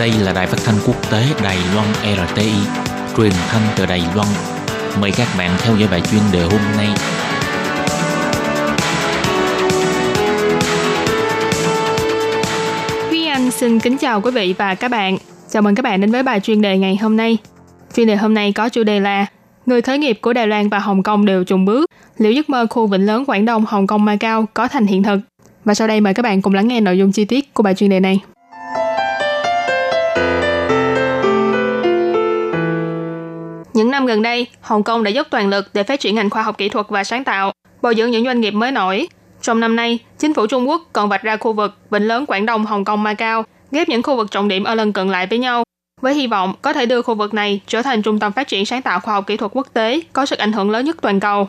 Đây là đài phát thanh quốc tế Đài Loan RTI, truyền thanh từ Đài Loan. Mời các bạn theo dõi bài chuyên đề hôm nay. Huy Anh xin kính chào quý vị và các bạn. Chào mừng các bạn đến với bài chuyên đề ngày hôm nay. Chuyên đề hôm nay có chủ đề là Người khởi nghiệp của Đài Loan và Hồng Kông đều trùng bước. Liệu giấc mơ khu vịnh lớn Quảng Đông, Hồng Kông, Macau có thành hiện thực? Và sau đây mời các bạn cùng lắng nghe nội dung chi tiết của bài chuyên đề này. Năm gần đây, Hồng Kông đã dốc toàn lực để phát triển ngành khoa học kỹ thuật và sáng tạo, bồi dưỡng những doanh nghiệp mới nổi. Trong năm nay, chính phủ Trung Quốc còn vạch ra khu vực Vịnh lớn Quảng Đông, Hồng Kông, Macau, ghép những khu vực trọng điểm ở lần cận lại với nhau, với hy vọng có thể đưa khu vực này trở thành trung tâm phát triển sáng tạo khoa học kỹ thuật quốc tế có sức ảnh hưởng lớn nhất toàn cầu.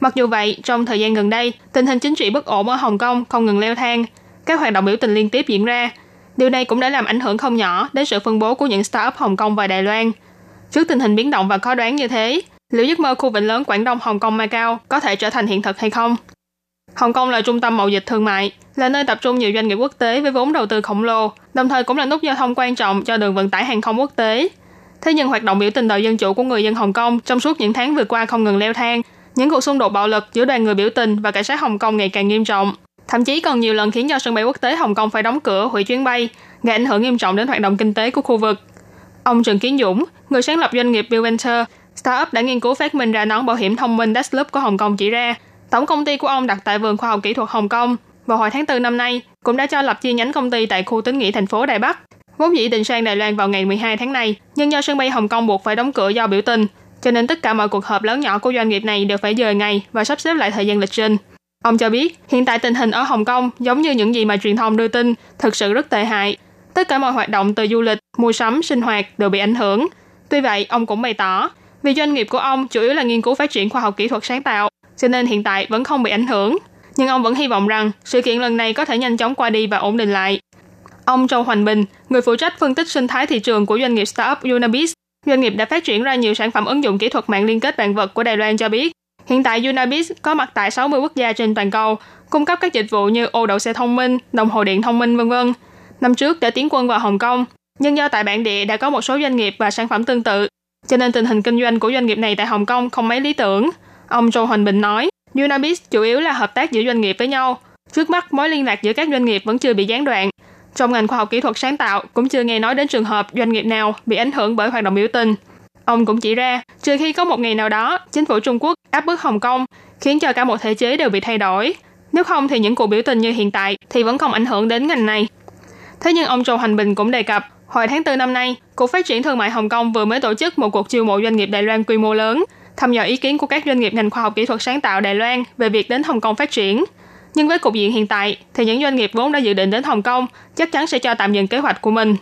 Mặc dù vậy, trong thời gian gần đây, tình hình chính trị bất ổn ở Hồng Kông không ngừng leo thang, các hoạt động biểu tình liên tiếp diễn ra. Điều này cũng đã làm ảnh hưởng không nhỏ đến sự phân bố của những startup Hồng Kông và Đài Loan. Trước tình hình biến động và khó đoán như thế, liệu giấc mơ khu vịnh lớn Quảng Đông Hồng Kông Macau có thể trở thành hiện thực hay không? Hồng Kông là trung tâm mậu dịch thương mại, là nơi tập trung nhiều doanh nghiệp quốc tế với vốn đầu tư khổng lồ, đồng thời cũng là nút giao thông quan trọng cho đường vận tải hàng không quốc tế. Thế nhưng hoạt động biểu tình đòi dân chủ của người dân Hồng Kông trong suốt những tháng vừa qua không ngừng leo thang, những cuộc xung đột bạo lực giữa đoàn người biểu tình và cảnh sát Hồng Kông ngày càng nghiêm trọng. Thậm chí còn nhiều lần khiến cho sân bay quốc tế Hồng Kông phải đóng cửa hủy chuyến bay, gây ảnh hưởng nghiêm trọng đến hoạt động kinh tế của khu vực. Ông Trần Kiến Dũng, người sáng lập doanh nghiệp Bill Venture, startup đã nghiên cứu phát minh ra nón bảo hiểm thông minh Dashloop của Hồng Kông chỉ ra, tổng công ty của ông đặt tại vườn khoa học kỹ thuật Hồng Kông vào hồi tháng 4 năm nay cũng đã cho lập chi nhánh công ty tại khu tín nghĩa thành phố Đài Bắc. Vốn dĩ định sang Đài Loan vào ngày 12 tháng này, nhưng do sân bay Hồng Kông buộc phải đóng cửa do biểu tình, cho nên tất cả mọi cuộc họp lớn nhỏ của doanh nghiệp này đều phải dời ngày và sắp xếp lại thời gian lịch trình. Ông cho biết, hiện tại tình hình ở Hồng Kông giống như những gì mà truyền thông đưa tin, thực sự rất tệ hại. Tất cả mọi hoạt động từ du lịch, mua sắm, sinh hoạt đều bị ảnh hưởng. Tuy vậy, ông cũng bày tỏ, vì doanh nghiệp của ông chủ yếu là nghiên cứu phát triển khoa học kỹ thuật sáng tạo, cho nên hiện tại vẫn không bị ảnh hưởng. Nhưng ông vẫn hy vọng rằng sự kiện lần này có thể nhanh chóng qua đi và ổn định lại. Ông Châu Hoành Bình, người phụ trách phân tích sinh thái thị trường của doanh nghiệp startup Unabis, doanh nghiệp đã phát triển ra nhiều sản phẩm ứng dụng kỹ thuật mạng liên kết vạn vật của Đài Loan cho biết, hiện tại Unabis có mặt tại 60 quốc gia trên toàn cầu, cung cấp các dịch vụ như ô đậu xe thông minh, đồng hồ điện thông minh vân vân. Năm trước đã tiến quân vào Hồng Kông, nhưng do tại bản địa đã có một số doanh nghiệp và sản phẩm tương tự, cho nên tình hình kinh doanh của doanh nghiệp này tại Hồng Kông không mấy lý tưởng. Ông Châu Hoành Bình nói, Unabiz chủ yếu là hợp tác giữa doanh nghiệp với nhau. Trước mắt, mối liên lạc giữa các doanh nghiệp vẫn chưa bị gián đoạn. Trong ngành khoa học kỹ thuật sáng tạo, cũng chưa nghe nói đến trường hợp doanh nghiệp nào bị ảnh hưởng bởi hoạt động biểu tình. Ông cũng chỉ ra, trừ khi có một ngày nào đó, chính phủ Trung Quốc áp bức Hồng Kông, khiến cho cả một thể chế đều bị thay đổi. Nếu không thì những cuộc biểu tình như hiện tại thì vẫn không ảnh hưởng đến ngành này. Thế nhưng ông Châu Hành Bình cũng đề cập, hồi tháng 4 năm nay, Cục Phát triển Thương mại Hồng Kông vừa mới tổ chức một cuộc chiêu mộ doanh nghiệp Đài Loan quy mô lớn, thăm dò ý kiến của các doanh nghiệp ngành khoa học kỹ thuật sáng tạo Đài Loan về việc đến Hồng Kông phát triển. Nhưng với cục diện hiện tại, thì những doanh nghiệp vốn đã dự định đến Hồng Kông chắc chắn sẽ cho tạm dừng kế hoạch của mình.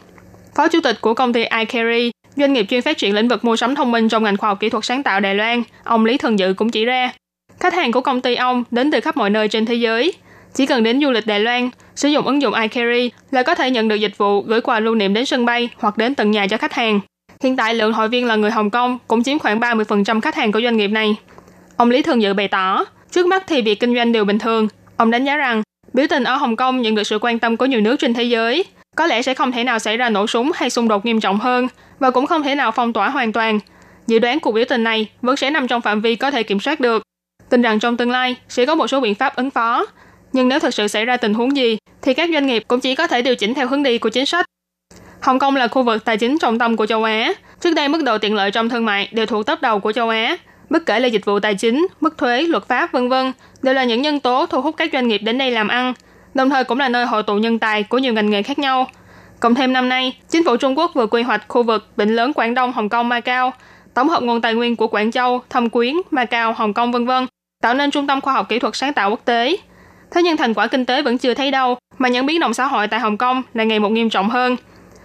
Phó chủ tịch của công ty iCarry, doanh nghiệp chuyên phát triển lĩnh vực mua sắm thông minh trong ngành khoa học kỹ thuật sáng tạo Đài Loan, ông Lý Thường Dự cũng chỉ ra, khách hàng của công ty ông đến từ khắp mọi nơi trên thế giới. Chỉ cần đến du lịch Đài Loan, sử dụng ứng dụng iCarry là có thể nhận được dịch vụ gửi quà lưu niệm đến sân bay hoặc đến tận nhà cho khách hàng. Hiện tại lượng hội viên là người Hồng Kông cũng chiếm khoảng 30% khách hàng của doanh nghiệp này. Ông Lý Thường Dự bày tỏ, trước mắt thì việc kinh doanh đều bình thường. Ông đánh giá rằng, biểu tình ở Hồng Kông nhận được sự quan tâm của nhiều nước trên thế giới. Có lẽ sẽ không thể nào xảy ra nổ súng hay xung đột nghiêm trọng hơn, và cũng không thể nào phong tỏa hoàn toàn. Dự đoán cuộc biểu tình này vẫn sẽ nằm trong phạm vi có thể kiểm soát được. Tin rằng trong tương lai sẽ có một số biện pháp ứng phó. Nhưng nếu thực sự xảy ra tình huống gì, thì các doanh nghiệp cũng chỉ có thể điều chỉnh theo hướng đi của chính sách. Hồng Kông là khu vực tài chính trọng tâm của châu Á. Trước đây mức độ tiện lợi trong thương mại đều thuộc top đầu của châu Á. Bất kể là dịch vụ tài chính, mức thuế, luật pháp, vân vân đều là những nhân tố thu hút các doanh nghiệp đến đây làm ăn, đồng thời cũng là nơi hội tụ nhân tài của nhiều ngành nghề khác nhau. Cộng thêm năm nay, chính phủ Trung Quốc vừa quy hoạch khu vực Vịnh lớn Quảng Đông, Hồng Kông, Macau, tổng hợp nguồn tài nguyên của Quảng Châu, Thâm Quyến, Macau, Hồng Kông vân vân, tạo nên trung tâm khoa học kỹ thuật sáng tạo quốc tế. Thế nhưng thành quả kinh tế vẫn chưa thấy đâu, mà những biến động xã hội tại Hồng Kông lại ngày một nghiêm trọng hơn.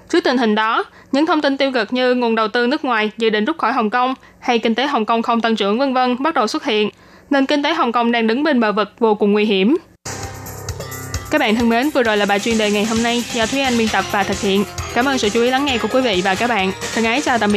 Trước tình hình đó, những thông tin tiêu cực như nguồn đầu tư nước ngoài dự định rút khỏi Hồng Kông hay kinh tế Hồng Kông không tăng trưởng vân vân bắt đầu xuất hiện, nên kinh tế Hồng Kông đang đứng bên bờ vực vô cùng nguy hiểm. Các bạn thân mến, vừa rồi là bài chuyên đề ngày hôm nay do Thúy Anh biên tập và thực hiện. Cảm ơn sự chú ý lắng nghe của quý vị và các bạn. Thân ái chào tạm biệt.